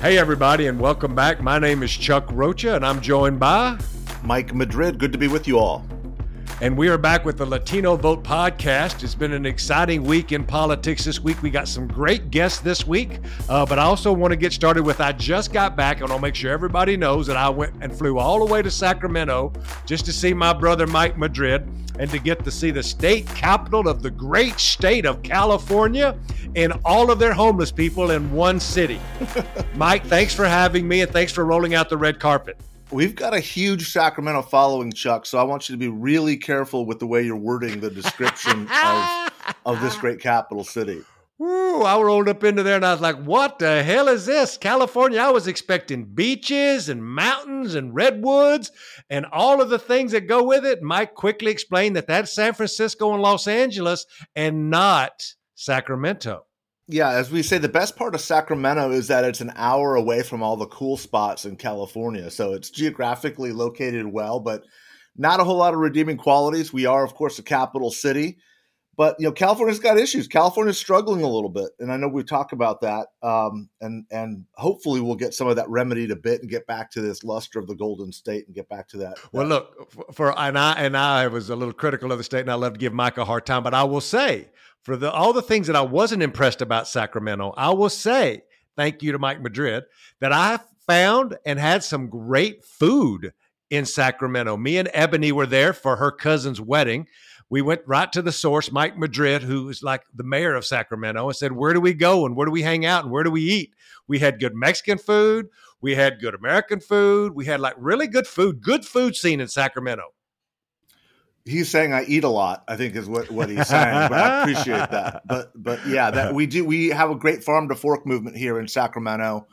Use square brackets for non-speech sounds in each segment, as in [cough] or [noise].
Hey, everybody, and welcome back. My name is Chuck Rocha, and I'm joined by Mike Madrid. Good to be with you all. And we are back with the Latino Vote podcast. It's been an exciting week in politics this week. We got some great guests this week, uh, but I also want to get started with I just got back, and I'll make sure everybody knows that I went and flew all the way to Sacramento just to see my brother Mike Madrid and to get to see the state capital of the great state of California and all of their homeless people in one city. [laughs] Mike, thanks for having me and thanks for rolling out the red carpet. We've got a huge Sacramento following, Chuck. So I want you to be really careful with the way you're wording the description [laughs] of, of this great capital city. Ooh, I rolled up into there and I was like, what the hell is this? California. I was expecting beaches and mountains and redwoods and all of the things that go with it. Mike quickly explained that that's San Francisco and Los Angeles and not Sacramento yeah, as we say, the best part of Sacramento is that it's an hour away from all the cool spots in California. So it's geographically located well, but not a whole lot of redeeming qualities. We are, of course, a capital city, but you know, California's got issues. California's struggling a little bit, and I know we talk about that. Um, and and hopefully, we'll get some of that remedied a bit and get back to this luster of the Golden State and get back to that. Well, look, for and I and I was a little critical of the state, and I love to give Mike a hard time, but I will say for the all the things that I wasn't impressed about Sacramento, I will say thank you to Mike Madrid that I found and had some great food in Sacramento. Me and Ebony were there for her cousin's wedding. We went right to the source, Mike Madrid, who is like the mayor of Sacramento, and said, Where do we go and where do we hang out and where do we eat? We had good Mexican food. We had good American food. We had like really good food, good food scene in Sacramento he's saying I eat a lot. I think is what, what he's saying, but I appreciate that. [laughs] But but yeah, that we do. We have a great farm to fork movement here in Sacramento,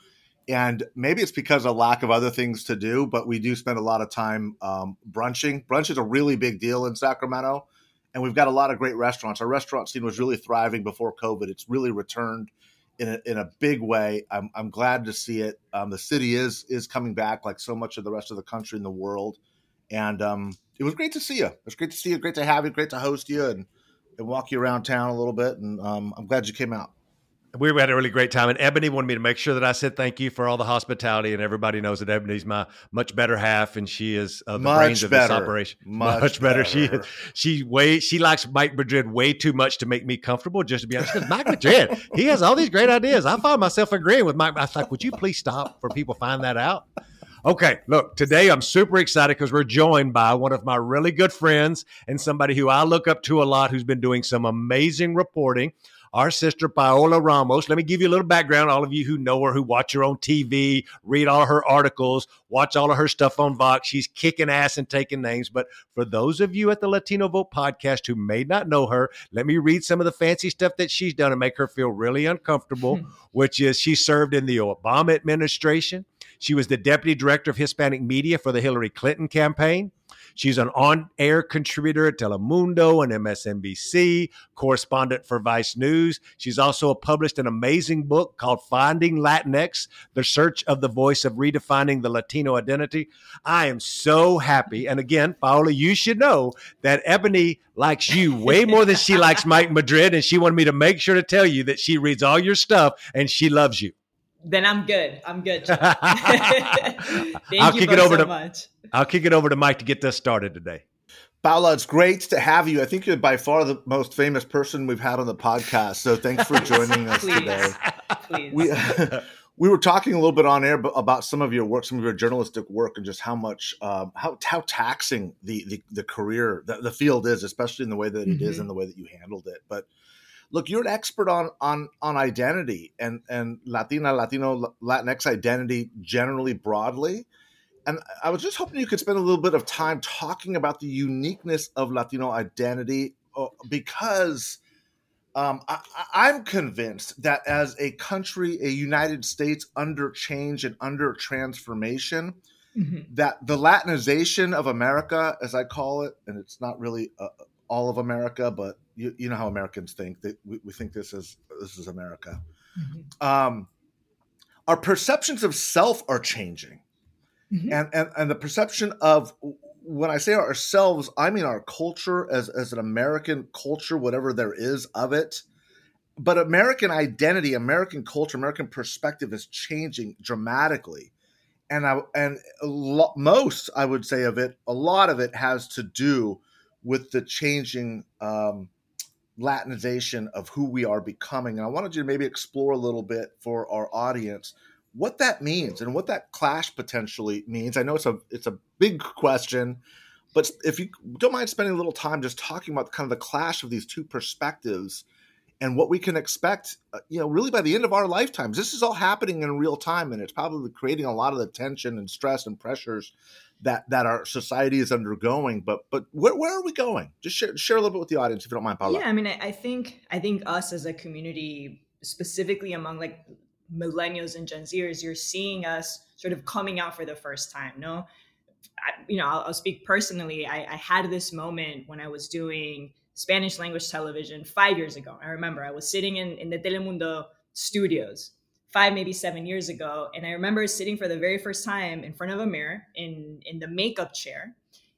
and maybe it's because of lack of other things to do. But we do spend a lot of time um, brunching. Brunch is a really big deal in Sacramento, and we've got a lot of great restaurants. Our restaurant scene was really thriving before COVID. It's really returned. In a, in a big way, I'm, I'm glad to see it. Um, the city is is coming back, like so much of the rest of the country and the world, and um, it was great to see you. It was great to see you. Great to have you. Great to host you and, and walk you around town a little bit. And um, I'm glad you came out. We had a really great time, and Ebony wanted me to make sure that I said thank you for all the hospitality. And everybody knows that Ebony's my much better half, and she is uh, the much brains of this operation. Much, [laughs] much better. better. She is, she way she likes Mike Madrid way too much to make me comfortable. Just to be honest, because Mike Madrid he has all these great ideas. I find myself agreeing with Mike. I was like, would you please stop for people find that out? Okay, look, today I'm super excited because we're joined by one of my really good friends and somebody who I look up to a lot who's been doing some amazing reporting. Our sister Paola Ramos. Let me give you a little background. All of you who know her, who watch her on TV, read all her articles, watch all of her stuff on Vox. She's kicking ass and taking names. But for those of you at the Latino Vote podcast who may not know her, let me read some of the fancy stuff that she's done and make her feel really uncomfortable, hmm. which is she served in the Obama administration. She was the deputy director of Hispanic media for the Hillary Clinton campaign. She's an on air contributor at Telemundo and MSNBC, correspondent for Vice News. She's also published an amazing book called Finding Latinx The Search of the Voice of Redefining the Latino Identity. I am so happy. And again, Paola, you should know that Ebony likes you way more than she likes Mike Madrid. And she wanted me to make sure to tell you that she reads all your stuff and she loves you then I'm good. I'm good. [laughs] [laughs] Thank I'll you kick it over so to, much. I'll kick it over to Mike to get this started today. Paola, it's great to have you. I think you're by far the most famous person we've had on the podcast. So thanks for [laughs] joining us Please. today. Please. We, we were talking a little bit on air about some of your work, some of your journalistic work, and just how much, um, how how taxing the the, the career, the, the, field is, especially in the way that it mm-hmm. is and the way that you handled it. But look, you're an expert on on on identity and and Latina, Latino, Latinx identity generally broadly. And I was just hoping you could spend a little bit of time talking about the uniqueness of Latino identity uh, because um, I, am convinced that as a country, a United States under change and under transformation, mm-hmm. that the Latinization of America, as I call it, and it's not really uh, all of America, but you, you know how Americans think that we, we think this is this is America. Mm-hmm. Um, our perceptions of self are changing, mm-hmm. and, and and the perception of when I say ourselves, I mean our culture as as an American culture, whatever there is of it, but American identity, American culture, American perspective is changing dramatically. And I and most I would say of it, a lot of it has to do with the changing um, Latinization of who we are becoming. And I wanted you to maybe explore a little bit for our audience what that means and what that clash potentially means. I know it's a it's a big question, but if you don't mind spending a little time just talking about kind of the clash of these two perspectives and what we can expect, uh, you know, really by the end of our lifetimes. This is all happening in real time, and it's probably creating a lot of the tension and stress and pressures that that our society is undergoing. But but where, where are we going? Just share, share a little bit with the audience if you don't mind, Paola. Yeah, I mean, I, I think I think us as a community, specifically among like millennials and Gen Zers, you're seeing us sort of coming out for the first time. No, I, you know, I'll, I'll speak personally. I, I had this moment when I was doing Spanish language television five years ago. I remember I was sitting in, in the Telemundo studios five, maybe seven years ago. And I remember sitting for the very first time in front of a mirror in, in the makeup chair.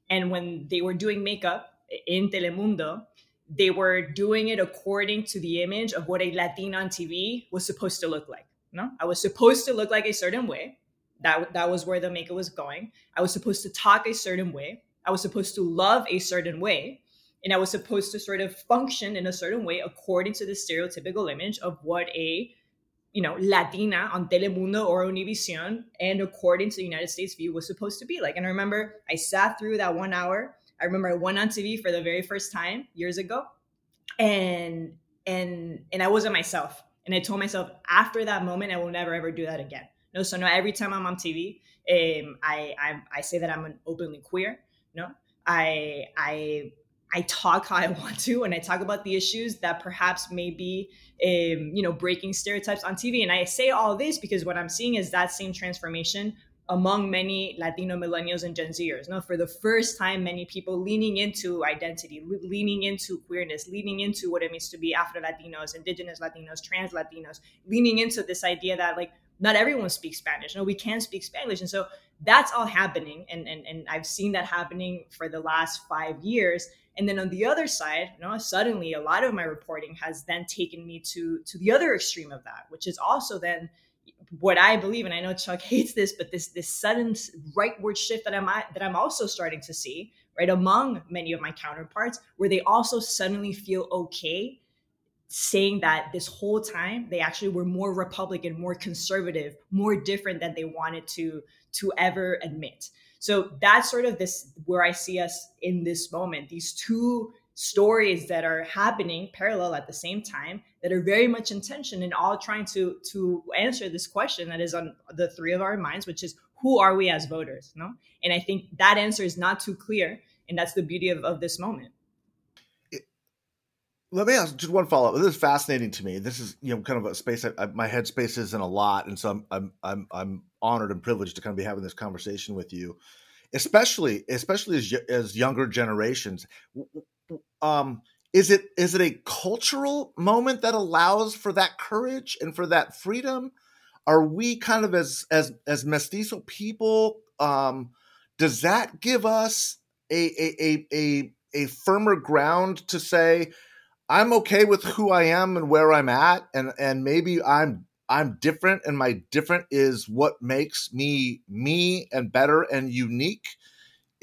And when they were doing makeup in Telemundo, they were doing it according to the image of what a Latina on TV was supposed to look like. No, I was supposed to look like a certain way. That, that was where the makeup was going. I was supposed to talk a certain way. I was supposed to love a certain way. And I was supposed to sort of function in a certain way according to the stereotypical image of what a you know, Latina on Telemundo or Univision, and according to the United States view, was supposed to be like. And I remember I sat through that one hour. I remember I went on TV for the very first time years ago, and and and I wasn't myself. And I told myself after that moment, I will never ever do that again. No, so now every time I'm on TV, um, I, I I say that I'm an openly queer. No, I I I talk how I [laughs] want to, and I talk about the issues that perhaps may be, um, you know, breaking stereotypes on TV. And I say all this because what I'm seeing is that same transformation among many Latino millennials and Gen Zers. No, for the first time, many people leaning into identity, leaning into queerness, leaning into what it means to be Afro Latinos, Indigenous Latinos, Trans Latinos, leaning into this idea that like not everyone speaks Spanish. No, we can speak Spanish, and so that's all happening, and and and I've seen that happening for the last five years. And then on the other side you know suddenly a lot of my reporting has then taken me to to the other extreme of that which is also then what i believe and i know chuck [laughs] hates this but this this sudden rightward shift that i'm that i'm also starting to see right among many of my counterparts where they also suddenly feel okay saying that this whole time they actually were more republican more conservative more different than they wanted to to ever admit so that's sort of this where I see us in this moment. These two stories that are happening parallel at the same time that are very much in tension and all trying to to answer this question that is on the three of our minds which is who are we as voters no and i think that answer is not too clear and that's the beauty of, of this moment let me ask just one follow up. This is fascinating to me. This is you know kind of a space I, I, my headspace is in a lot, and so I'm, I'm I'm I'm honored and privileged to kind of be having this conversation with you, especially especially as as younger generations. Um, is it is it a cultural moment that allows for that courage and for that freedom? Are we kind of as as as mestizo people? Um, does that give us a a a a, a firmer ground to say? I'm okay with who I am and where I'm at, and and maybe I'm I'm different, and my different is what makes me me and better and unique.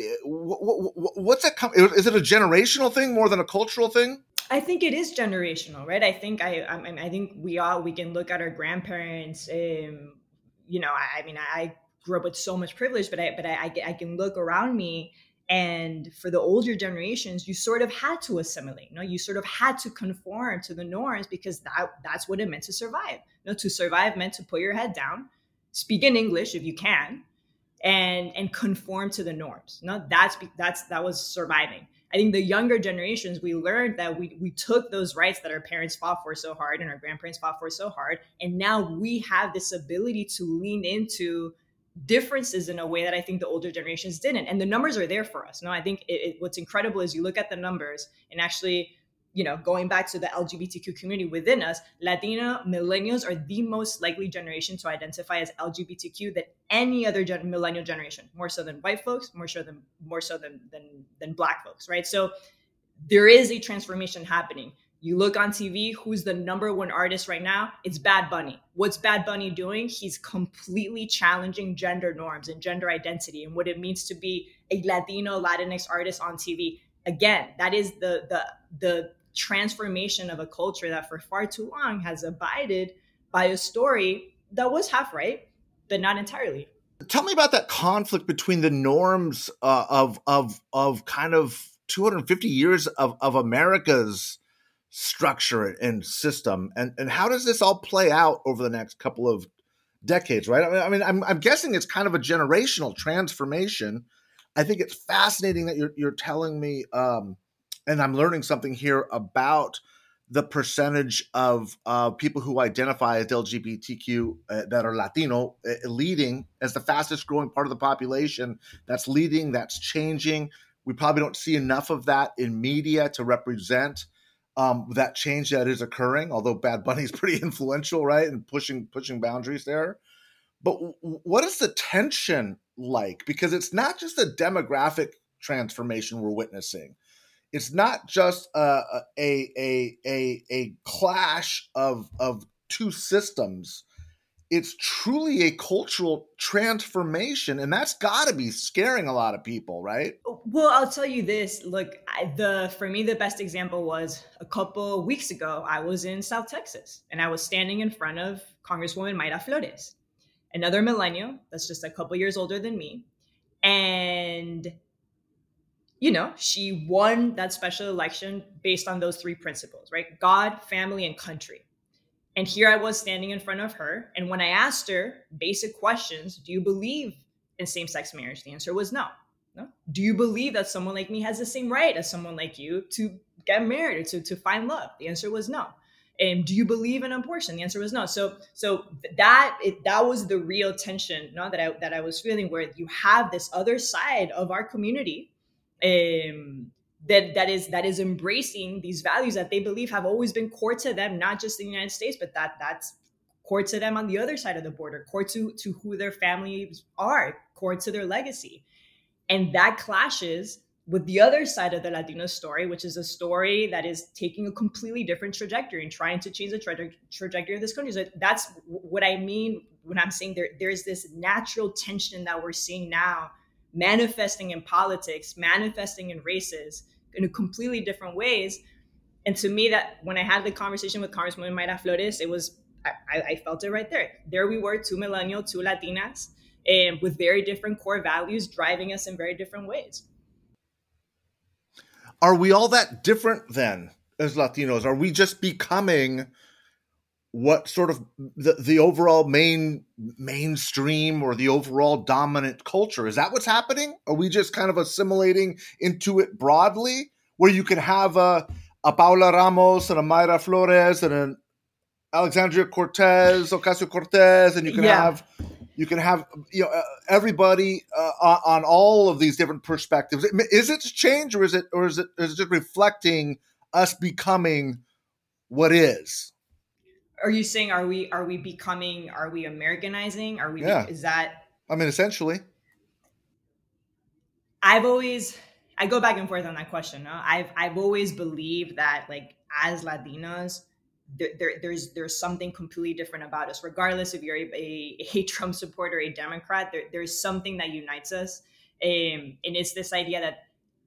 Eh, what's that? Is it a generational thing more than a cultural thing? I think it is generational, right? I think I, I, I think we all we can look at our grandparents. Um, you know, I, I mean, I grew up with so much privilege, but I, but I, I can look around me and for the older generations you sort of had to assimilate you know you sort of had to conform to the norms because that that's what it meant to survive. You know to survive meant to put your head down speak in english if you can and and conform to the norms. You know that's that's that was surviving. I think the younger generations we learned that we we took those rights that our parents fought for so hard and our grandparents fought for so hard. And now we have this ability to lean into differences in a way that I think the older generations didn't. And the numbers are there for us. No, I think it, it, what's incredible is you look at the numbers and actually, you know, going back to the LGBTQ community within us, Latino millennials are the most likely generation to identify as LGBTQ than any other gen- millennial generation, more so than white folks, more so than more so than than than black folks, right? So there is a transformation happening You look on TV, who's the number one artist right now? It's Bad Bunny. What's Bad Bunny doing? He's completely challenging gender norms and gender identity and what it means to be a Latino Latinx artist on TV. Again, that is the the the transformation of a culture that for far too long has abided by a story that was half right, but not entirely. Tell me about that conflict between the norms uh, of of of kind of 250 years of, of America's structure and system, and and how does this all play out over the next couple of decades? Right? I mean, I mean I'm, I'm guessing it's kind of a generational transformation. I think it's fascinating that you're you're telling me, um, and I'm learning something here about the percentage of uh, people who identify as LGBTQ uh, that are Latino uh, leading as the fastest growing part of the population. That's leading, that's changing. We probably don't see enough of that in media to represent um, that change that is occurring. Although Bad Bunny is [laughs] pretty influential, right, and pushing pushing boundaries there. But w- what is the tension like? Because it's not just a demographic transformation we're witnessing it's not just a a a a, a clash of of two systems it's truly a cultural transformation and that's got to be scaring a lot of people right oh, well i'll tell you this look I, the for me the best example was a couple weeks ago i was in south texas and i was standing in front of congresswoman mayra flores another millennial that's just a couple years older than me and you know, she won that special election based on those three principles, right? God, family, and country. And here I was standing in front of her. And when I asked her basic questions, do you believe in same sex marriage? The answer was no. No. Do you believe that someone like me has the same right as someone like you to get married or to, to find love? The answer was no. And do you believe in abortion? The answer was no. So so that it, that was the real tension, no, that I that I was feeling where you have this other side of our community um, that that is that is embracing these values that they believe have always been core to them, not just in the United States, but that that's core to them on the other side of the border, core to to who their families are, core to their legacy, and that clashes with the other side of the Latino story, which is a story that is taking a completely different trajectory and trying to change the tra- trajectory of this country. So that's what I mean when I'm saying there there's this natural tension that we're seeing now manifesting in politics, manifesting in races in a completely different ways. And to me, that when I had the conversation with Congresswoman Mayra Flores, it was I, I, felt it right there. There we were, two millennial, two Latinas, and with very different core values, driving us in very different ways. Are we all that different then as Latinos? Are we just becoming what sort of the, the overall main mainstream or the overall dominant culture. Is that what's happening? Are we just kind of assimilating into it broadly where you can have a, a paola ramos and a mayra flores and an alexandria cortez ocasio cortez and you can yeah. have you can have you know uh, everybody uh, on, on all of these different perspectives. Is it change or is it or is it is it just reflecting us becoming what is are you saying are we are we becoming are we Americanizing? Are we yeah. is that I mean essentially. I've always I go back and forth on that question. No? I've I've always believed that like as Latinos, there, there, there's there's something completely different about us, regardless if you're a, a, a Trump supporter, a Democrat. There, there's something that unites us, um, and it's this idea that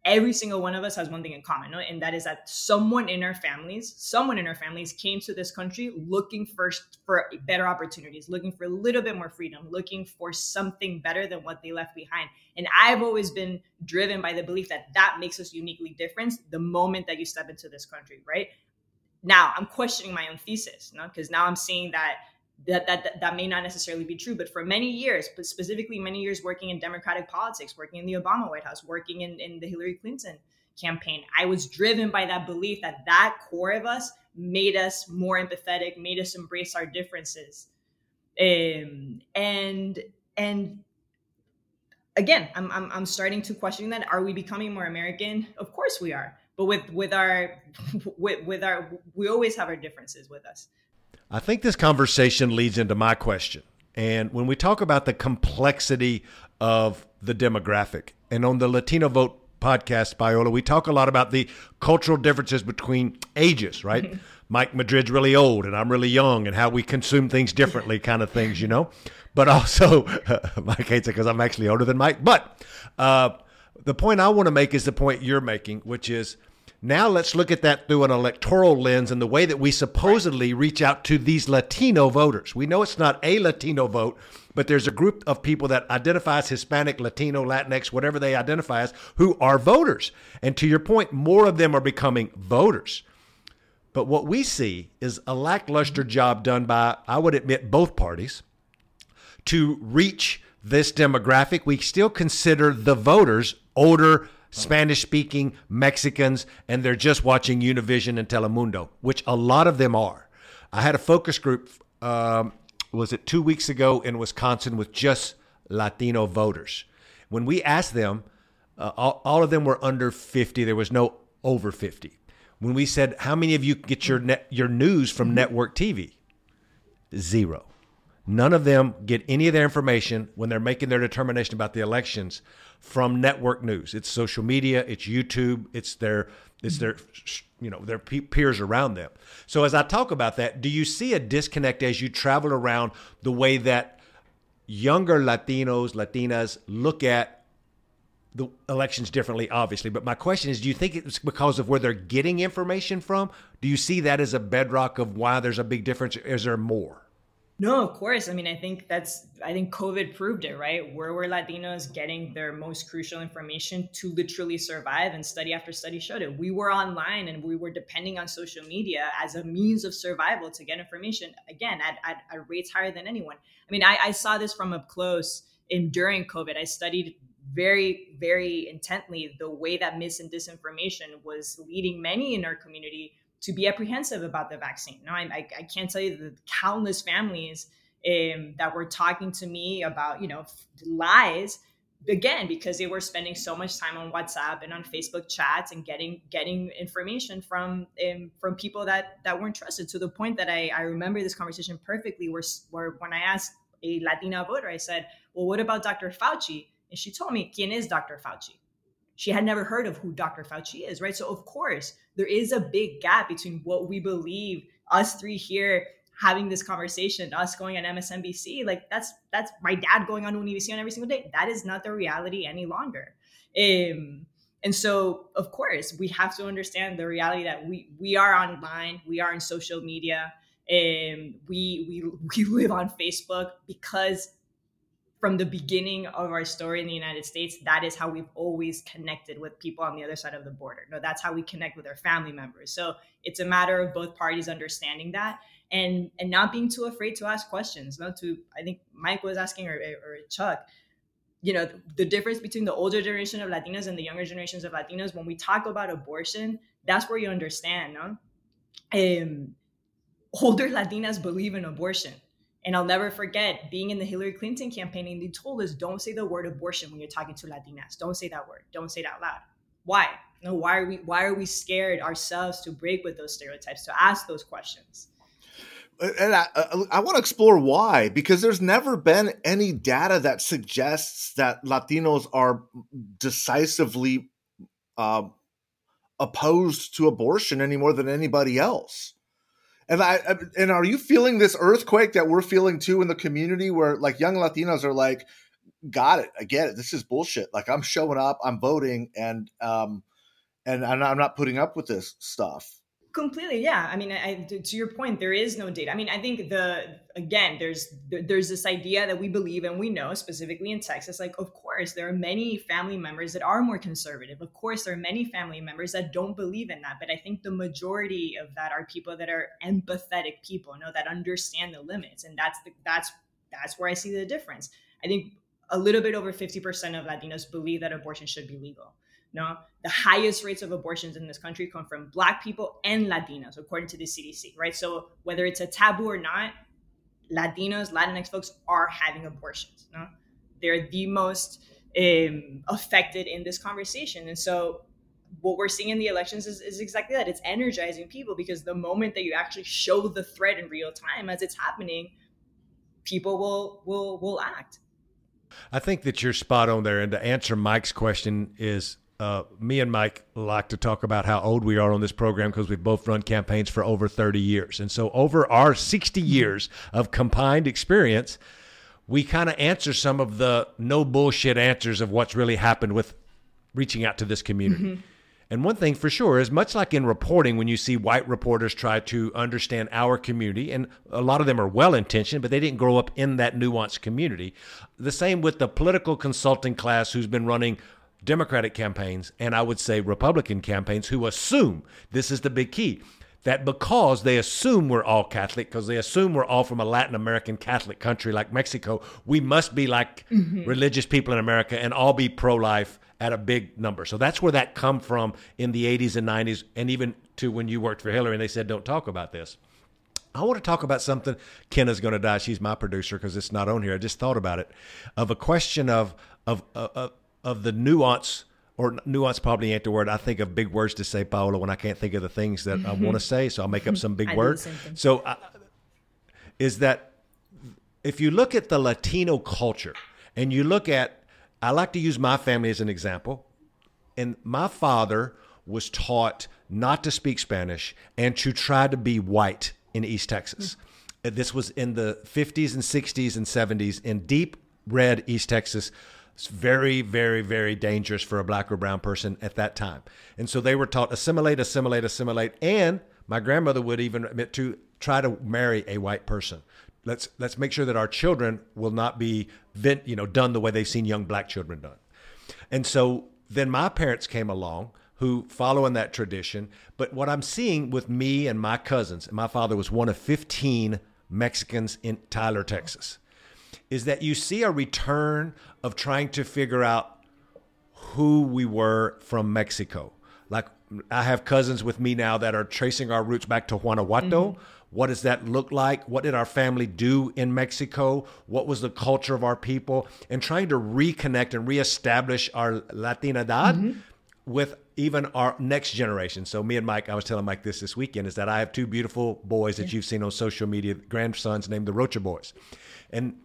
every single one of us has one thing in common, no? and that is that someone in our families, someone in our families came to this country looking first for better opportunities, looking for a little bit more freedom, looking for something better than what they left behind. And I've always been driven by the belief that that makes us uniquely different the moment that you step into this country, right? Now I'm questioning my own thesis, no? Because now I'm seeing that that, that that may not necessarily be true but for many years but specifically many years working in democratic politics working in the obama white house working in, in the hillary clinton campaign i was driven by that belief that that core of us made us more empathetic made us embrace our differences. Um, and and again I'm, I'm i'm starting to question that are we becoming more american? Of course we are but with with our [laughs] with, with our we always have our differences with us I think this conversation leads into my question. And when we talk about the complexity of the demographic, and on the Latino Vote podcast, Paola, we talk a lot about the cultural differences between ages, right? [laughs] Mike Madrid's really old and I'm really young, and how we consume things differently, [laughs] kind of things, you know. But also, [laughs] Mike hates it because I'm actually older than Mike. But uh, the point I want to make is the point you're making, which is now let's look at that through an electoral lens and the way that we supposedly reach out to these Latino voters. We know it's not a Latino vote, but there's a group of people that identify as Hispanic, Latino, Latinx, whatever they identify as, who are voters. And to your point, more of them are becoming voters. But what we see is a lackluster job done by, I would admit, both parties to reach this demographic. We still consider the voters older Spanish speaking Mexicans, and they're just watching Univision and Telemundo, which a lot of them are. I had a focus group, um, was it two weeks ago in Wisconsin with just Latino voters. When we asked them, uh, all, all, of them were under 50. There was no over 50. When we said, How many of you get your, your news from network TV? Zero. None of them get any of their information when they're making their determination about the elections from network news. It's social media, it's YouTube, it's their it's their you know their peers around them. So as I talk about that, do you see a disconnect as you travel around the way that younger Latinos, Latinas look at the elections differently, obviously. But my question is, do you think it's because of where they're getting information from? Do you see that as a bedrock of why there's a big difference? Is there more? No, of course. I mean, I think that's, I think COVID proved it, right? Where were Latinos getting their most crucial information to literally survive? And study after study showed it. We were online and we were depending on social media as a means of survival to get information, again, at, at, at rates higher than anyone. I mean, I, I saw this from up close in during COVID. I studied very, very intently the way that mis and disinformation was leading many in our community to be apprehensive about the vaccine. No, I, I can't tell you the countless families um, that were talking to me about, you know, lies again because they were spending so much time on WhatsApp and on Facebook chats and getting getting information from um, from people that that weren't trusted to the point that I, I remember this conversation perfectly where, where when I asked a Latina voter, I said, "Well, what about Dr. Fauci?" And she told me, "Quién es Dr. Fauci?" She had never heard of who Dr. Fauci is, right? So, of course, there is a big gap between what we believe, us three here having this conversation, us going on MSNBC, like that's that's my dad going on Univision every single day. That is not the reality any longer. Um, and so, of course, we have to understand the reality that we we are online, we are in social media, and we we we live on Facebook because from the beginning of our story in the United States, that is how we've always connected with people on the other side of the border. No, that's how we connect with our family members. So it's a matter of both parties understanding that and and not being too afraid to ask questions. No, to I think Mike was asking or, or Chuck, you know, the difference between the older generation of Latinos and the younger generations of Latinos. When we talk about abortion, that's where you understand. No, um, older Latinas believe in abortion and I'll never forget being in the Hillary Clinton campaign, and they told us, don't say the word abortion when you're talking to Latinas. Don't say that word. Don't say that loud. Why? No, why are we why are we scared ourselves to break with those stereotypes, to ask those questions? And I, I want to explore why, because there's never been any data that suggests that Latinos are decisively uh, opposed to abortion any more than anybody else. And I and are you feeling this earthquake that we're feeling too in the community where like young Latinos are like, got it, I get it. This is bullshit. Like I'm showing up, I'm voting, and um, and I'm not putting up with this stuff completely yeah. I mean I, to your point there is no data. I mean i think the again there's there's this idea that we believe and we know specifically in texas like of course there are many family members that are more conservative. Of course there are many family members that don't believe in that but i think the majority of that are people that are empathetic people you know that understand the limits and that's the, that's that's where i see the difference. I think a little bit over 50% of latinos believe that abortion should be legal no, the highest rates of abortions in this country come from Black people and Latinos, according to the CDC, right? So whether it's a taboo or not, Latinos, Latinx folks are having abortions. No, they're the most um, affected in this conversation, and so what we're seeing in the elections is, is exactly that. It's energizing people because the moment that you actually show the threat in real time as it's happening, people will will will act. I think that you're spot on there. And to answer Mike's question is uh, me and Mike like to talk about how old we are on this program because we've both run campaigns for over 30 years. And so, over our 60 years of combined experience, we kind of answer some of the no bullshit answers of what's really happened with reaching out to this community. Mm-hmm. And one thing for sure is much like in reporting, when you see white reporters try to understand our community, and a lot of them are well intentioned, but they didn't grow up in that nuanced community. The same with the political consulting class who's been running Democratic campaigns and I would say Republican campaigns who assume this is the big key that because they assume we're all Catholic, because they assume we're all from a Latin American Catholic country like Mexico, we must be like mm-hmm. religious people in America and all be pro life at a big number. So that's where that come from in the 80s and 90s, and even to when you worked for Hillary and they said, don't talk about this. I want to talk about something. Kenna's going to die. She's my producer because it's not on here. I just thought about it of a question of of of, of the nuance or nuance probably ain't the word. I think of big words to say, Paola, when I can't think of the things that I want to say. So I'll make up some big [laughs] words. So uh, is that if you look at the Latino culture and you look at I like to use my family as an example. And my father was taught not to speak Spanish and to try to be white in East Texas. Mm-hmm. This was in the 50s and 60s and 70s in deep red East Texas. It's very, very, very dangerous for a black or brown person at that time. And so they were taught assimilate, assimilate, assimilate. And my grandmother would even admit to try to marry a white person let's let's make sure that our children will not be you know done the way they've seen young black children done and so then my parents came along who follow in that tradition but what i'm seeing with me and my cousins and my father was one of 15 mexicans in tyler texas is that you see a return of trying to figure out who we were from mexico like i have cousins with me now that are tracing our roots back to guanajuato mm-hmm what does that look like? What did our family do in Mexico? What was the culture of our people? And trying to reconnect and reestablish our Latinidad mm-hmm. with even our next generation. So me and Mike, I was telling Mike this this weekend, is that I have two beautiful boys that yeah. you've seen on social media, grandsons named the Rocha boys. And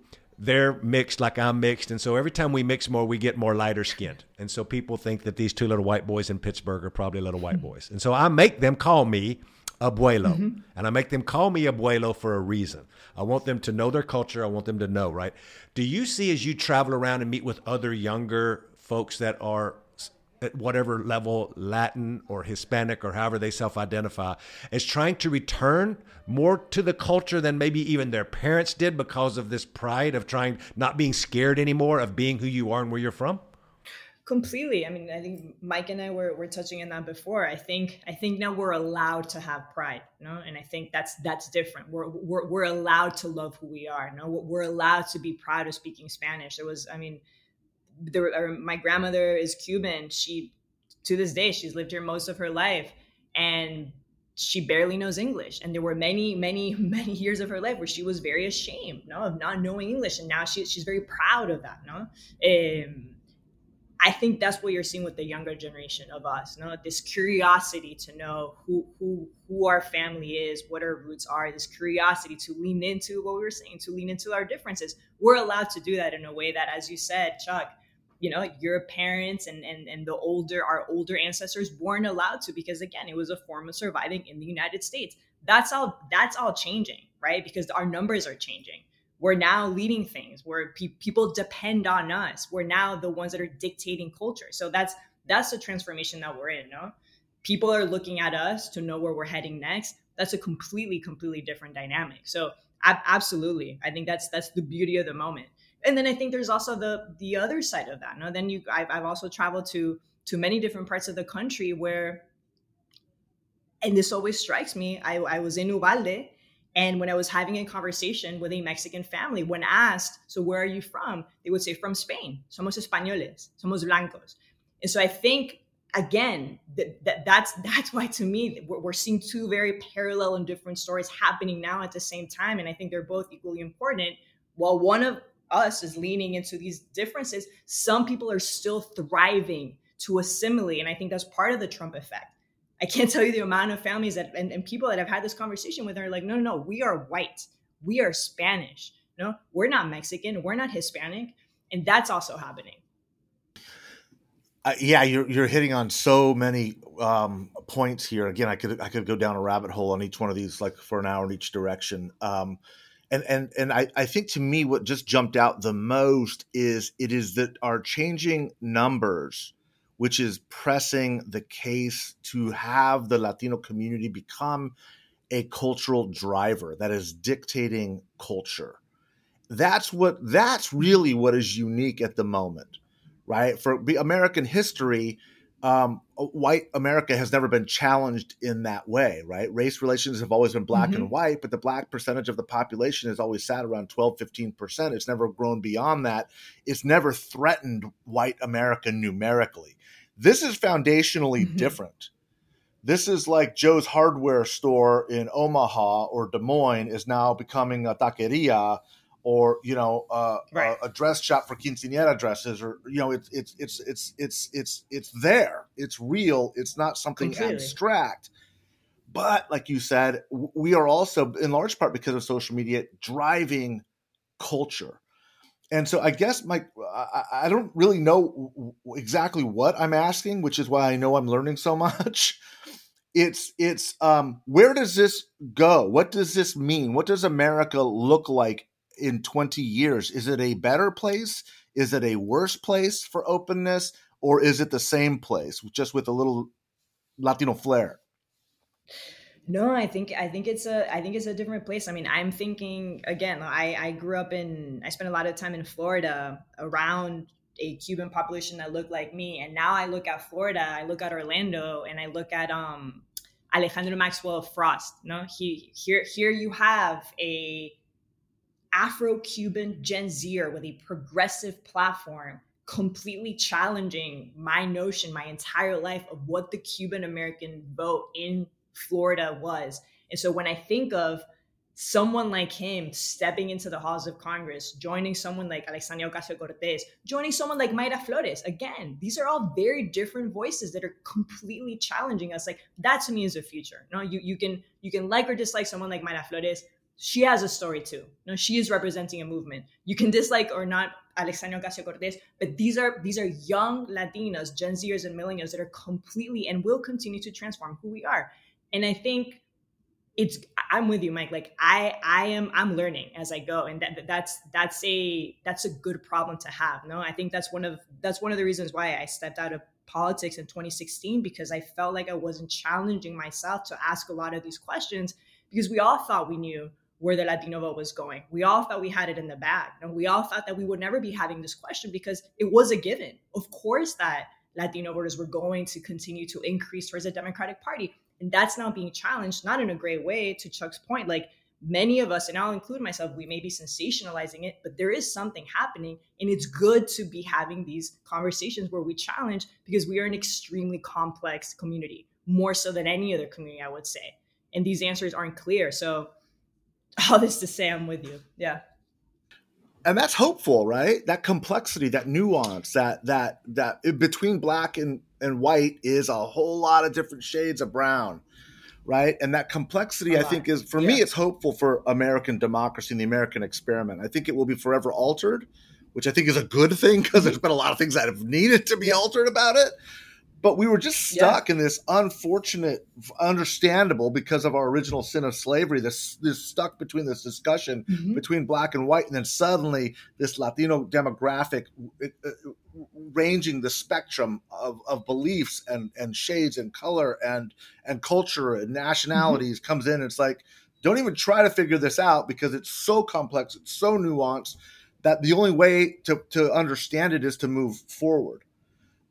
they're mixed like I'm mixed. And so every time we mix more, we get more lighter skinned. And so people think that these two little white boys in Pittsburgh are probably little white mm-hmm. boys. And so I make them call me abuelo. Mm-hmm. And I make them call me abuelo for a reason. I want them to know their culture. I want them to know, right? Do you see as you travel around and meet with other younger folks that are at whatever level, Latin or Hispanic or however they self identify, is trying to return more to the culture than maybe even their parents did because of this pride of trying, not being scared anymore of being who you are and where you're from? completely. I mean i think mike and i were, were touching on that before. I think i think now we're allowed to have pride you know and i think that's that's different. We're we're, we're allowed to love who we are you know? We're allowed to be proud of speaking spanish. There was i mean there my grandmother is cuban she to this day she's lived here most of her life and she barely knows english and there were many many [laughs] many years of her life where she was very ashamed no of not knowing english and now she, she's very proud of that no um, I think that's what you're seeing with the younger generation of us. Know, this curiosity to know who who who our family is, what our roots are. This curiosity to lean into what we were saying, to lean into our differences. We're allowed to do that in a way that, as you said, Chuck, you know, your parents and and and the older our older ancestors weren't allowed to because again, it was a form of surviving in the United States. That's all. That's all changing, right? Because our numbers are changing. We're now leading things where pe- people depend on us. We're now the ones that are dictating culture. So that's that's the transformation that we're in no? People are looking at us to know where we're heading next. That's a completely completely different dynamic. So ab- absolutely. I think that's that's the beauty of the moment and then i think there's also the the other side of that no then you i've, I've also traveled to to many different parts of the country where and this always strikes me i, I was in uvalde and when I was having a conversation with a Mexican family, when asked, So where are you from? They would say, From Spain. Somos españoles, somos blancos. And so I think, again, that, that that's that's why to me, we're, we're seeing two very parallel and different stories happening now at the same time. And I think they're both equally important. While one of us is leaning into these differences, some people are still thriving to assimilate. And I think that's part of the Trump effect I can't [laughs] tell you the amount of families that and, and people that have had this conversation with are like, no, no, no, we are white, we are Spanish. No, we're not Mexican, we're not Hispanic, and that's also happening. Uh, yeah, you're you're hitting on so many um, points here. Again, I could I could go down a rabbit hole on each one of these, like for an hour in each direction. Um, and and and I, I think to me, what just jumped out the most is it is that our changing numbers, which is pressing the case to have the Latino community become a cultural driver that is dictating culture. That's what that's really what is unique at the moment right? For American history, um, white America has never been challenged in that way, right? Race relations have always been black mm-hmm. and white, but the black percentage of the population has always sat around 12, 15%. It's never grown beyond that. It's never threatened white America numerically. This is foundationally mm-hmm. different. This is like Joe's hardware store in Omaha or Des Moines is now becoming a taqueria or you know uh, right. a, a, dress shop for quinceanera dresses or you know it's it's it's it's it's it's it's there. It's real. It's not something Completely. abstract. But like you said we are also in large part because of social media driving culture. And so i guess my I, I don't really know exactly what i'm asking which is why i know i'm learning so [laughs] much. It's it's um where does this go? What does this mean? What does america look like in 20 years? Is it a better place? Is it a worse place for openness? Or is it the same place, just with a little Latino flair? No, I think I think it's a I think it's a different place. I mean, I'm thinking again. I I grew up in I spent a lot of time in Florida around a Cuban population that looked like me, and now I look at Florida, I look at Orlando, and I look at um Alejandro Maxwell Frost. No, he here here you have a Afro Cuban Gen Zer with a progressive platform, completely challenging my notion my entire life of what the Cuban American vote in Florida was. And so when I think of someone like him stepping into the halls of Congress, joining someone like Alexandria Ocasio Cortez, joining someone like Mayra Flores. Again, these are all very different voices that are completely challenging us. Like that to me is the future. Know, you, you can you can like or dislike someone like Mayra Flores she has a story too. You know, she is representing a movement. You can dislike or not Alexandria Ocasio Cortez, but these are these are young Latinas, Gen Zers and millennials that are completely and will continue to transform who we are. And I think it's I'm with you, Mike. Like I I am I'm learning as I go, and that that's that's a that's a good problem to have. No, I think that's one of that's one of the reasons why I stepped out of politics in 2016 because I felt like I wasn't challenging myself to ask a lot of these questions because we all thought we knew where the Latino vote was going. We all thought we had it in the bag. And we all thought that we would never be having this question because it was a given. Of course, that Latino voters were going to continue to increase towards the Democratic Party. And that's now being challenged, not in a great way, to Chuck's point. Like many of us, and I'll include myself, we may be sensationalizing it, but there is something happening. And it's good to be having these conversations where we challenge because we are an extremely complex community, more so than any other community, I would say. And these answers aren't clear. So all this to say i'm with you. Yeah. And that's hopeful right? That complexity that nuance that that that between black and and white is a whole lot of different shades of brown right? And that complexity i think is for yeah. me it's hopeful for american democracy and the american experiment. I think it will be forever altered which i think is a good thing because there's been a lot of things that have needed to be altered about it but we were just stuck yeah. in this unfortunate understandable because of our original sin of slavery this this stuck between this discussion mm-hmm. between black and white and then suddenly this latino demographic uh, uh, ranging the spectrum of, of beliefs and and shades and color and and culture and nationalities mm-hmm. comes in it's like don't even try to figure this out because it's so complex it's so nuanced that the only way to, to understand it is to move forward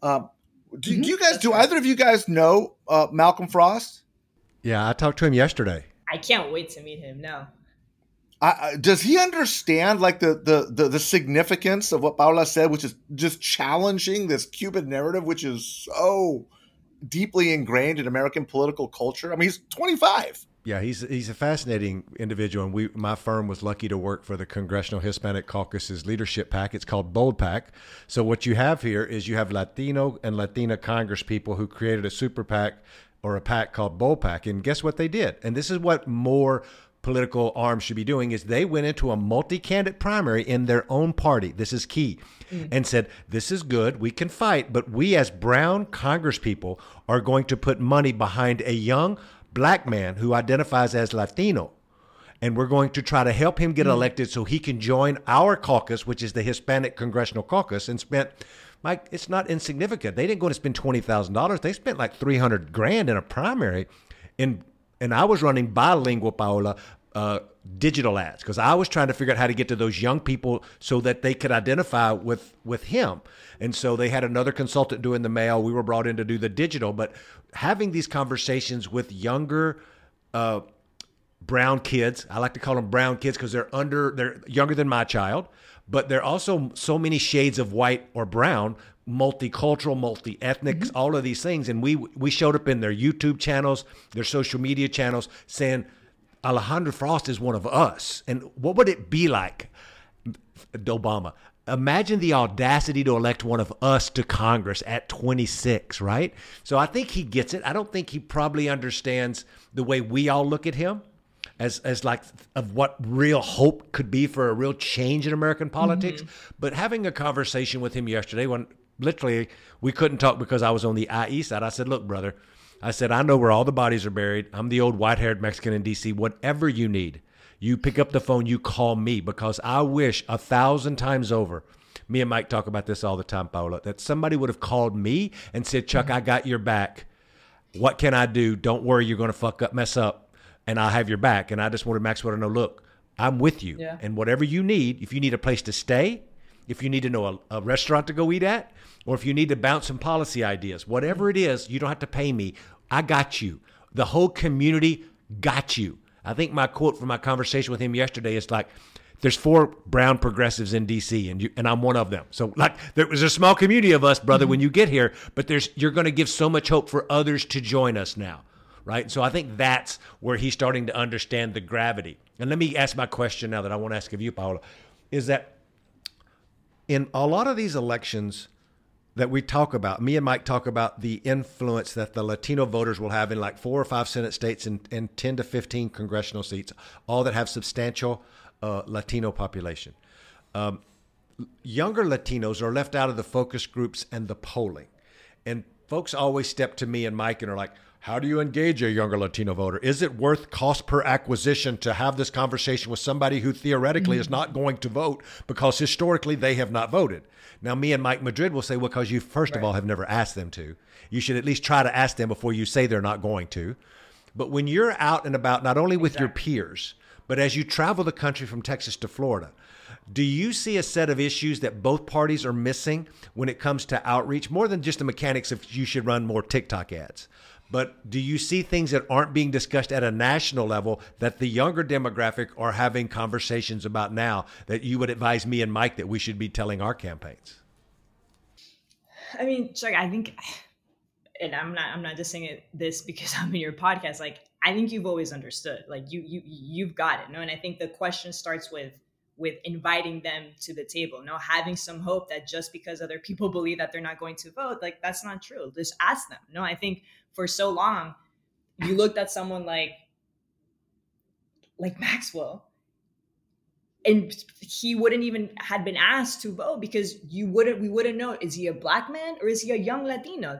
um, do, mm-hmm. do you guys? do either of you guys know uh, Malcolm Frost? Yeah, I talked to him yesterday. I can't wait to meet him. No. I, does he understand like the, the, the the significance of what Paola said, which is just challenging this Cuban narrative, which is so deeply ingrained in American political culture? I mean, he's 25 yeah, he's he's a fascinating individual, and we my firm was lucky to work for the Congressional Hispanic Caucus's leadership PAC. It's called BOLD PAC. So what you have here is you have Latino and Latina Congress people who created a super PAC or a PAC called BOLD PAC, and guess what they did? And this is what more political arms should be doing is they went into a multi-candidate primary in their own party. This is key. Mm. And said, "This is good. We can fight, but we as brown congresspeople are going to put money behind a young black man who identifies as Latino." And we're going to try to help him get mm. elected so he can join our caucus, which is the Hispanic Congressional Caucus, and spent Mike, it's not insignificant. They didn't go to spend twenty thousand dollars. They spent like three hundred grand in a primary, in and I was running bilingual Paola uh, digital ads because I was trying to figure out how to get to those young people so that they could identify with with him. And so they had another consultant doing the mail. We were brought in to do the digital, but having these conversations with younger. Uh, brown kids. I like to call them brown kids because they're under they're younger than my child, but they're also so many shades of white or brown multicultural, multi-ethnic, mm-hmm. all of these things. And we we showed up in their YouTube channels, their social media channels, saying Alejandro Frost is one of us. And what would it be like, Obama? Imagine the audacity to elect one of us to Congress at 26, right? So I think he gets it. I don't think he probably understands the way we all look at him as as like of what real hope could be for a real change in American politics. Mm-hmm. But having a conversation with him yesterday when literally we couldn't talk because I was on the IE side. I said, "Look, brother," I said, "I know where all the bodies are buried. I'm the old white-haired Mexican in D.C. Whatever you need, you pick up the phone, you call me because I wish a thousand times over." Me and Mike talk about this all the time, Paola, that somebody would have called me and said, Chuck, I got your back. What can I do? Don't worry, you're going to fuck up, mess up, and I'll have your back. And I just wanted Maxwell to know, look, I'm with you. Yeah. And whatever you need, if you need a place to stay, if you need to know a, a restaurant to go eat at, or if you need to bounce some policy ideas, whatever it is, you don't have to pay me. I got you. The whole community got you. I think my quote from my conversation with him yesterday is like, there's four brown progressives in DC, and you, and I'm one of them. So like there was a small community of us, brother, mm-hmm. when you get here, but there's you're going to give so much hope for others to join us now, right? So I think that's where he's starting to understand the gravity. And let me ask my question now that I want to ask of you, Paola, is that in a lot of these elections, that we talk about. Me and Mike talk about the influence that the Latino voters will have in like four or five Senate states and, and 10 to 15 congressional seats, all that have substantial uh, Latino population. Um, younger Latinos are left out of the focus groups and the polling. And folks always step to me and Mike and are like, how do you engage a younger Latino voter? Is it worth cost per acquisition to have this conversation with somebody who theoretically mm-hmm. is not going to vote because historically they have not voted? Now, me and Mike Madrid will say, well, because you, first right. of all, have never asked them to. You should at least try to ask them before you say they're not going to. But when you're out and about, not only with exactly. your peers, but as you travel the country from Texas to Florida, do you see a set of issues that both parties are missing when it comes to outreach, more than just the mechanics of you should run more TikTok ads? But do you see things that aren't being discussed at a national level that the younger demographic are having conversations about now that you would advise me and Mike that we should be telling our campaigns? I mean, Chuck, I think, and I'm not, I'm not just saying it, this because [laughs] I'm in your podcast. Like, I think you've always understood. Like, you, you, you've got it. No, and I think the question starts with with inviting them to the table No, having some hope that just because other people [laughs] believe that they're not going to vote like that's not true just ask them no i think for so long you looked at someone like like maxwell and he wouldn't even had been asked to vote because you wouldn't we wouldn't know is he a black man or is he a young latino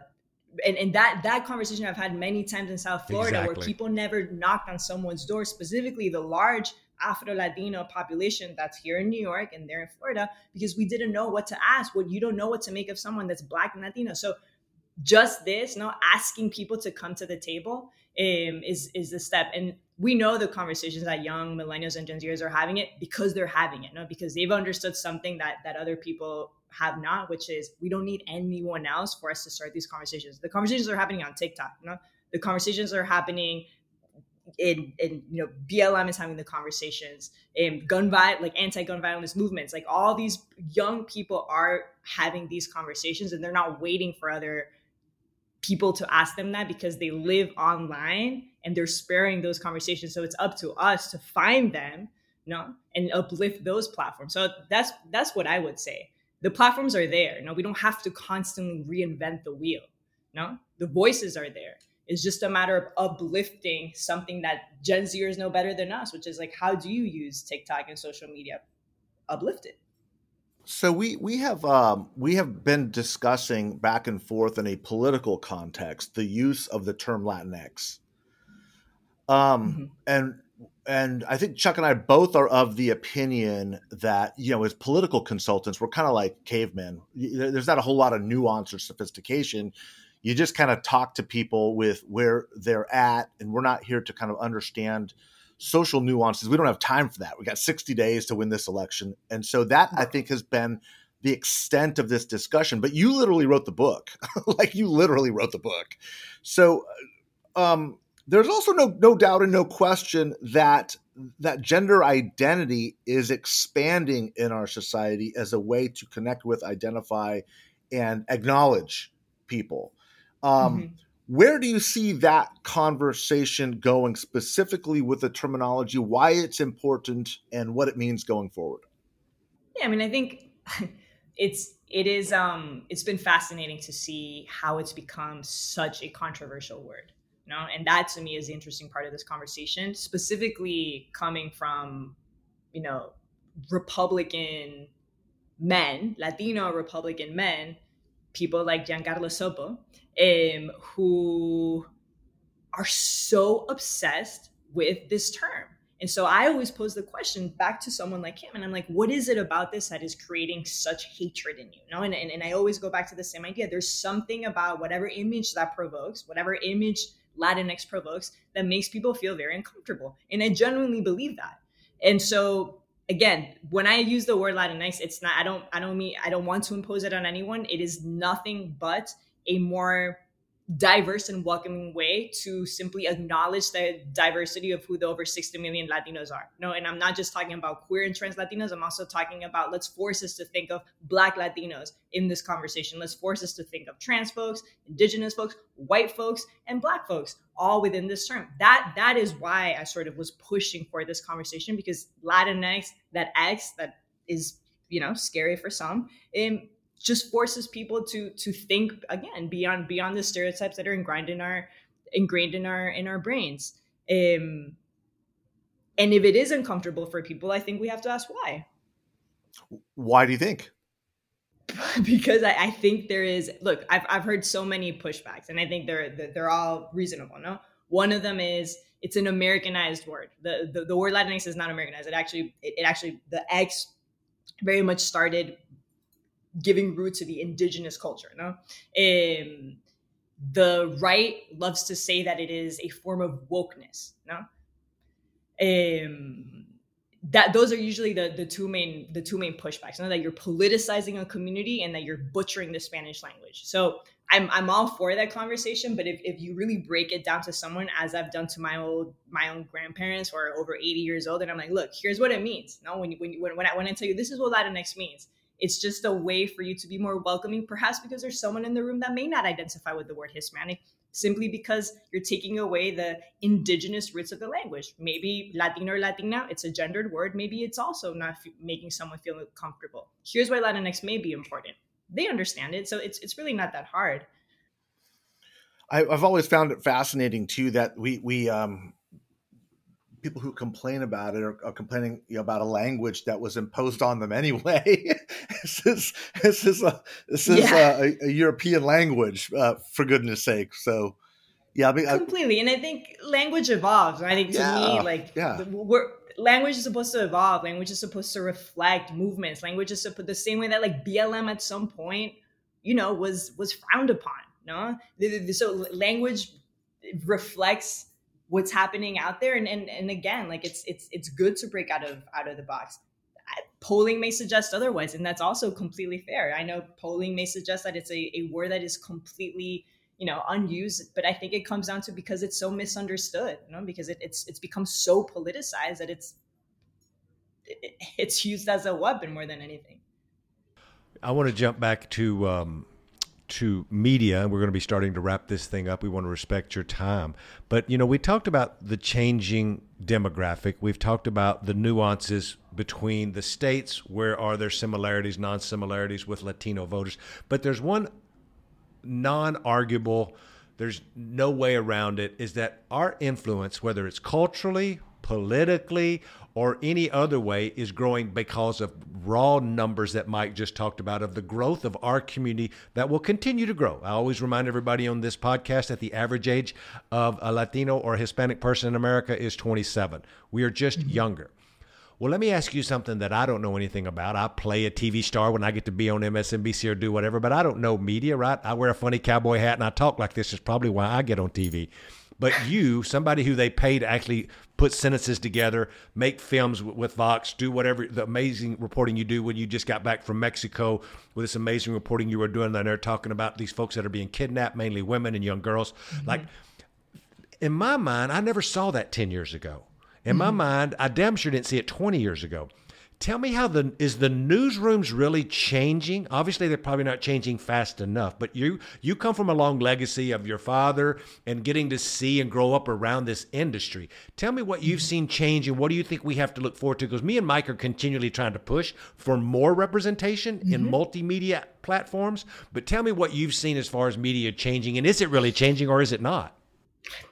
and, and that that conversation I've had many times in South Florida exactly. where people never knocked on someone's door, specifically the large Afro Latino population that's here in New York and there in Florida, because we didn't know what to ask. What you don't know what to make of someone that's black and Latino. So just this, you know, asking people to come to the table um, is is the step. And we know the conversations that young millennials and Gen Zers are having it because they're having it, no, because they've understood something that that other people have not, which is we don't need anyone else for us to start these conversations. The conversations are happening on TikTok, you know, the conversations are happening in, in you know BLM is having the conversations in gun violence like anti-gun violence movements like all these young people are having these conversations and they're not waiting for other people to ask them that because they live online and they're sparing those conversations. So it's up to us to find them you know and uplift those platforms. So that's that's what i would say. The platforms are there you know we don't have to constantly reinvent the wheel you know? The voices are there. It's just a matter of uplifting something that Gen Zers know better than us, which is like, how do you use TikTok and social media? Uplift it. So we we have um, we have been discussing back and forth in a political context the use of the term Latinx, um, mm-hmm. and and I think Chuck and I both are of the opinion that you know as political consultants we're kind of like cavemen. There's not a whole lot of nuance or sophistication. You just kind of talk to people with where they're at, and we're not here to kind of understand social nuances. We don't have time for that. We got 60 days to win this election. And so that I think has been the extent of this discussion. But you literally wrote the book. [laughs] like you literally wrote the book. So um, there's also no no doubt and no question that that gender identity is expanding in our society as a way to connect with, identify, and acknowledge people. Um, mm-hmm where do you see that conversation going specifically with the terminology, why it's important, and what it means going forward? Yeah, I mean, I think [laughs] it's it is um it's been fascinating to see how it's become such a controversial word you know and that to me is the interesting part of this conversation specifically coming from you know republican men latino republican men people like giancarlo sopo um, who are so obsessed with this term. And so I always pose the question back to someone like him, and I'm like, what is it about this that is creating such hatred in you? you know? and, and, and I always go back to the same idea. There's something about whatever image that provokes, whatever image Latinx provokes, that makes people feel very uncomfortable. And I genuinely believe that. And so again, when I use the word Latinx, it's not, I don't, I don't mean, I don't want to impose it on anyone. It is nothing but a more diverse and welcoming way to simply acknowledge the diversity of who the over 60 million Latinos are. No, and I'm not just talking about queer and trans Latinos, I'm also talking about let's force us to think of black Latinos in this conversation. Let's force us to think of trans folks, indigenous folks, white folks, and black folks all within this term. That that is why I sort of was pushing for this conversation because Latinx, that X that is, you know, scary for some, um, just forces people to to think again beyond beyond the stereotypes that are ingrained in our ingrained in our in our brains. Um and if it is uncomfortable for people i think we have to ask why. Why do you think? [laughs] Because I, I, think there is look I've, I've heard so many pushbacks and i think they're they're all reasonable no? One of them is it's an americanized word. The the, the word latinx is not americanized. It actually it, it actually the x very much started giving root to the indigenous culture. No, um, the right loves to say that it is a form of wokeness. No, um, that those are usually the the two main the two main pushbacks. You know, that you're politicizing a community and that you're butchering the Spanish language. So I'm I'm all for that conversation, but if, if you really break it down to someone, as I've done to my old my own grandparents who are over 80 years old, and I'm like, look, here's what it means. No, when you, when you, when when I when I tell you this is what Latinx means, it's just a way for you to be more welcoming, perhaps because there's someone in the room that may not identify with the word Hispanic, simply because you're taking away the indigenous roots of the language. Maybe Latino or Latina, it's a gendered word. Maybe it's also not f- making someone feel comfortable. Here's why Latinx may be important. They understand it, so it's it's really not that hard. I, have always found it fascinating too that we we um people who complain about it are, are complaining you know, about a language that was imposed on them [laughs] anyway. this is this is a this is yeah. a, a, European language, uh, for goodness sake. So, yeah, I mean, completely. I, and I think language evolves. I think to yeah, me, like, yeah. we're language is supposed to evolve. Language is supposed to reflect movements. Language is supposed the same way that like BLM at some point, you know, was was frowned upon. No, so language reflects what's happening out there. And, and and again like it's it's it's good to break out of out of the box. Polling may suggest otherwise and that's also completely fair. I know polling may suggest that it's a, a word that is completely you know unused but i think it comes down to because it's so misunderstood you know because it, it's it's become so politicized that it's it, it's used as a weapon more than anything. I want to jump back to um, to media. And we're going to be starting to wrap this thing up. We want to respect your time. But, you know, we talked about the changing demographic. We've talked about the nuances between the states. Where are there similarities, non similarities with Latino voters? But there's one non arguable there's no way around it, is that our influence, whether it's culturally, politically, or any other way is growing because of raw numbers that Mike just talked about of the growth of our community that will continue to grow. I always remind everybody on this podcast that the average age of a Latino or Hispanic person in America is 27. We are just mm-hmm. younger. Well, let me ask you something that I don't know anything about. I play a TV star when I get to be on MSNBC or do whatever, but I don't know media, right? I wear a funny cowboy hat and I talk like this is probably why I get on TV. But you, somebody who they pay to actually put sentences together, make films with Vox, do whatever the amazing reporting you do when you just got back from Mexico with this amazing reporting you were doing down there talking about these folks that are being kidnapped, mainly women and young girls. Mm-hmm. Like in my mind, I never saw that 10 years ago. In mm-hmm. my mind, I damn sure didn't see it 20 years ago. Tell me how the is the newsrooms really changing? Obviously, they're probably not changing fast enough. But you you come from a long legacy of your father and getting to see and grow up around this industry. Tell me what you've seen change and what do you think we have to look forward to? Because me and Mike are continually trying to push for more representation mm-hmm. in multimedia platforms. But tell me what you've seen as far as media changing, and is it really changing or is it not?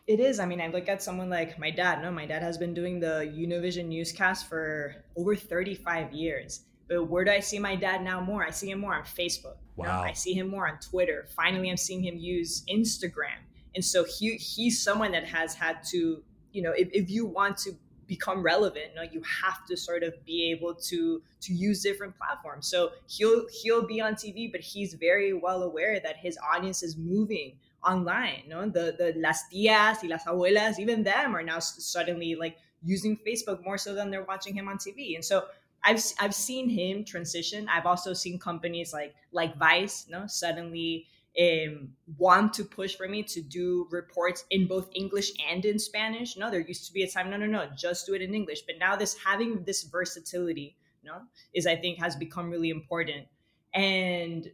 It is. I mean, I look at someone like my dad. No, my dad has been doing the Univision newscast for over 35 years. But where do I see my dad now more? I see him more on Facebook. Wow. I see him more on Twitter. Finally, I'm seeing him use Instagram. And so he he's someone that has had to, you know, if, if you want to become relevant, you, know, you have to sort of be able to to use different platforms. So he'll he'll be on TV, but he's very well aware that his audience is moving online. No, the the las tías y las abuelas, even them are now suddenly like using Facebook more so than they're watching him on TV. And so I've I've seen him transition. I've also seen companies like like Vice, no, suddenly um, want to push for me to do reports in both English and in Spanish. No, there used to be a time, no, no, no, just do it in English. But now this having this versatility, no, is I think has become really important. And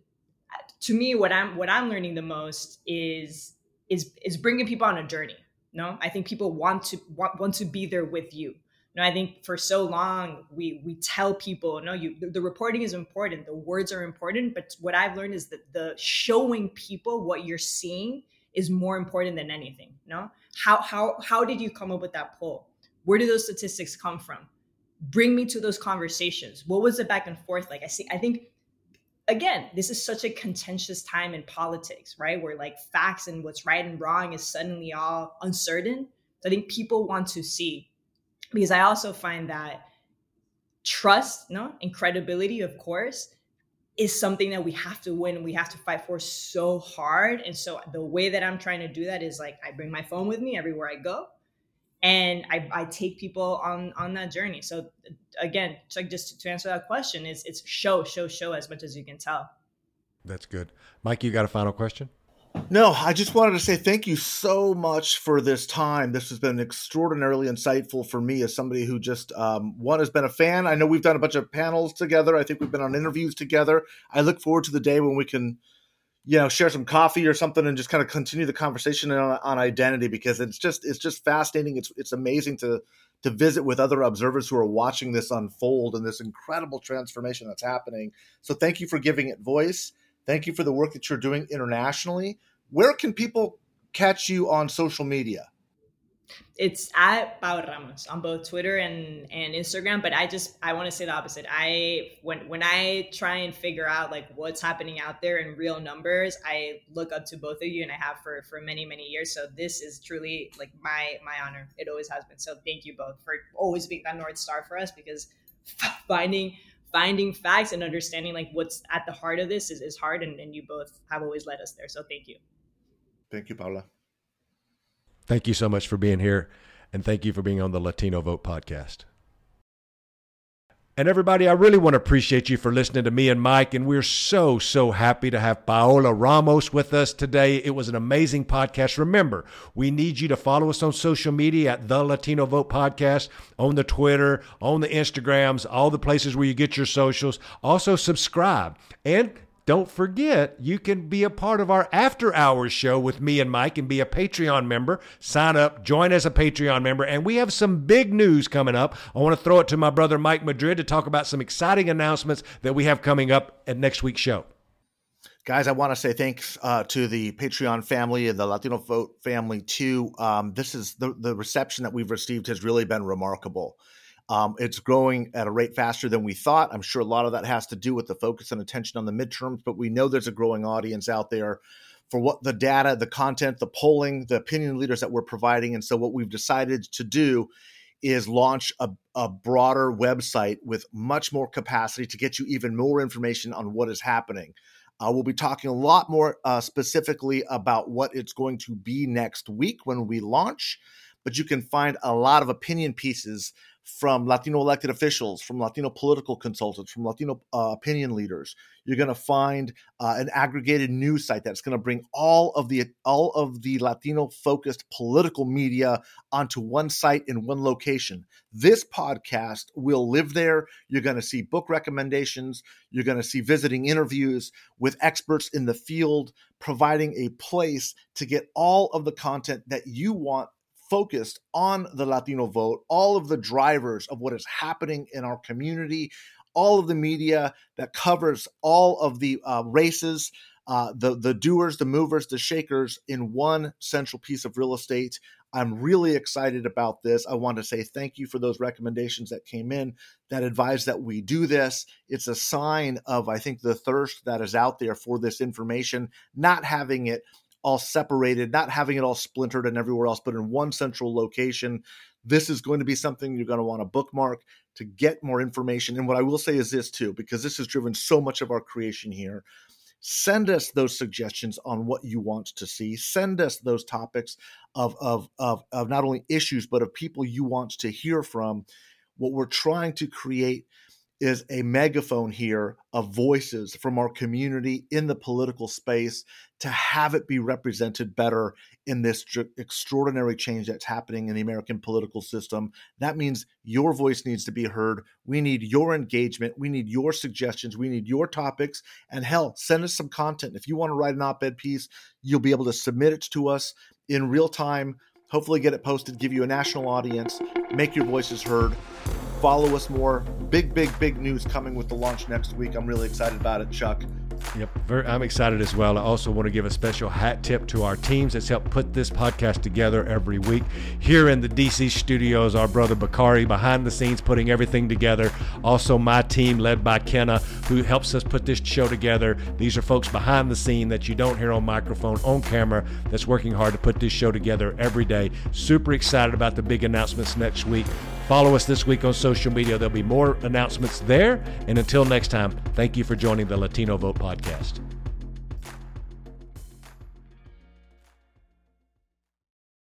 to me what i'm what i'm learning the most is is is bringing people on a journey no i think people want to want, want to be there with you. No i think for so long we we tell people no you the, the reporting is important. The words are important but what i've learned is that the showing people what you're seeing is more important than anything no how how how did you come up with that poll? Where do those statistics come from? Bring me to those conversations. What was the back and forth like? I see i think again, this is such a contentious time in politics, right? Where like facts and what's right and wrong is suddenly all uncertain. So I think people want to see because I also find that trust, no, and credibility, of course, is something that we have to win. We have to fight for so hard. And so the way that I'm trying to do that is like I bring my phone with me everywhere I go and I, I take people on on that journey. So again, so just to answer that question, is it's show, show, show as much as you can tell. That's good, Mike. You got a final question? No, I just wanted to say thank you so much for this time. This has been extraordinarily insightful for me as somebody who just um, one has been a fan. I know we've done a bunch of panels together. I think we've been on interviews together. I look forward to the day when we can you know share some coffee or something and just kind of continue the conversation on, on identity because it's just it's just fascinating. It's it's amazing to to visit with other observers who are watching this unfold and this incredible transformation that's happening. So thank you for giving it voice. Thank you for the work that you're doing internationally. Where can people catch you on social media it's at Pau Ramos on both Twitter and and Instagram. But I just I want to say the opposite. I when when I try and figure out like what's happening out there in real numbers, I look up to both of you, and I have for for many many years. So this is truly like my my honor. It always has been. So thank you both for always being that north star for us because [laughs] finding finding facts and understanding like what's at the heart of this is, is hard and, and you both have always led us there so thank you thank you paula Thank you so much for being here, and thank you for being on the Latino Vote podcast. And everybody, I really want to appreciate you for listening to me and Mike. And we're so, so happy to have Paola Ramos with us today. It was an amazing podcast. Remember, we need you to follow us on social media at the Latino Vote Podcast, on the Twitter, on the Instagrams, all the places where you get your socials. Also, subscribe and don't forget, you can be a part of our after hours show with me and Mike and be a Patreon member. Sign up, join as a Patreon member, and we have some big news coming up. I want to throw it to my brother Mike Madrid to talk about some exciting announcements that we have coming up at next week's show. Guys, I want to say thanks uh, to the Patreon family and the Latino Vote family too. Um, this is the the reception that we've received has really been remarkable. Um, it's growing at a rate faster than we thought. I'm sure a lot of that has to do with the focus and attention on the midterms, but we know there's a growing audience out there for what the data, the content, the polling, the opinion leaders that we're providing. And so, what we've decided to do is launch a, a broader website with much more capacity to get you even more information on what is happening. Uh, we'll be talking a lot more uh, specifically about what it's going to be next week when we launch, but you can find a lot of opinion pieces from Latino elected officials, from Latino political consultants, from Latino uh, opinion leaders. You're going to find uh, an aggregated news site that's going to bring all of the all of the Latino focused political media onto one site in one location. This podcast will live there. You're going to see book recommendations. You're going to see visiting interviews with experts in the field, providing a place to get all of the content that you want focused on the Latino vote, all of the drivers of what is happening in our community, all of the media that covers all of the uh, races, uh, the the doers, the movers, the shakers in one central piece of real estate. I'm really excited about this. I want to say thank you for those recommendations that came in that advise that we do this. It's a sign of, I think, the thirst that is out there for this information, not having it all separated, not having it all splintered and everywhere else, but in one central location. This is going to be something you're going to want to bookmark to get more information. And what I will say is this too, because this has driven so much of our creation here. Send us those suggestions on what you want to see. Send us those topics of, of, of, of not only issues, but of people you want to hear from. What we're trying to create is a megaphone here of voices from our community in the political space to have it be represented better in this extraordinary change that's happening in the American political system. That means your voice needs to be heard. We need your engagement. We need your suggestions. We need your topics. And hell, send us some content. If you want to write an op ed piece, you'll be able to submit it to us in real time. Hopefully, get it posted, give you a national audience, make your voices heard follow us more. Big, big, big news coming with the launch next week. I'm really excited about it, Chuck. Yep, very, I'm excited as well. I also want to give a special hat tip to our teams that's helped put this podcast together every week. Here in the DC studios, our brother Bakari behind the scenes putting everything together. Also, my team led by Kenna, who helps us put this show together. These are folks behind the scene that you don't hear on microphone, on camera, that's working hard to put this show together every day. Super excited about the big announcements next week. Follow us this week on social media. There'll be more announcements there. And until next time, thank you for joining the Latino Vote podcast.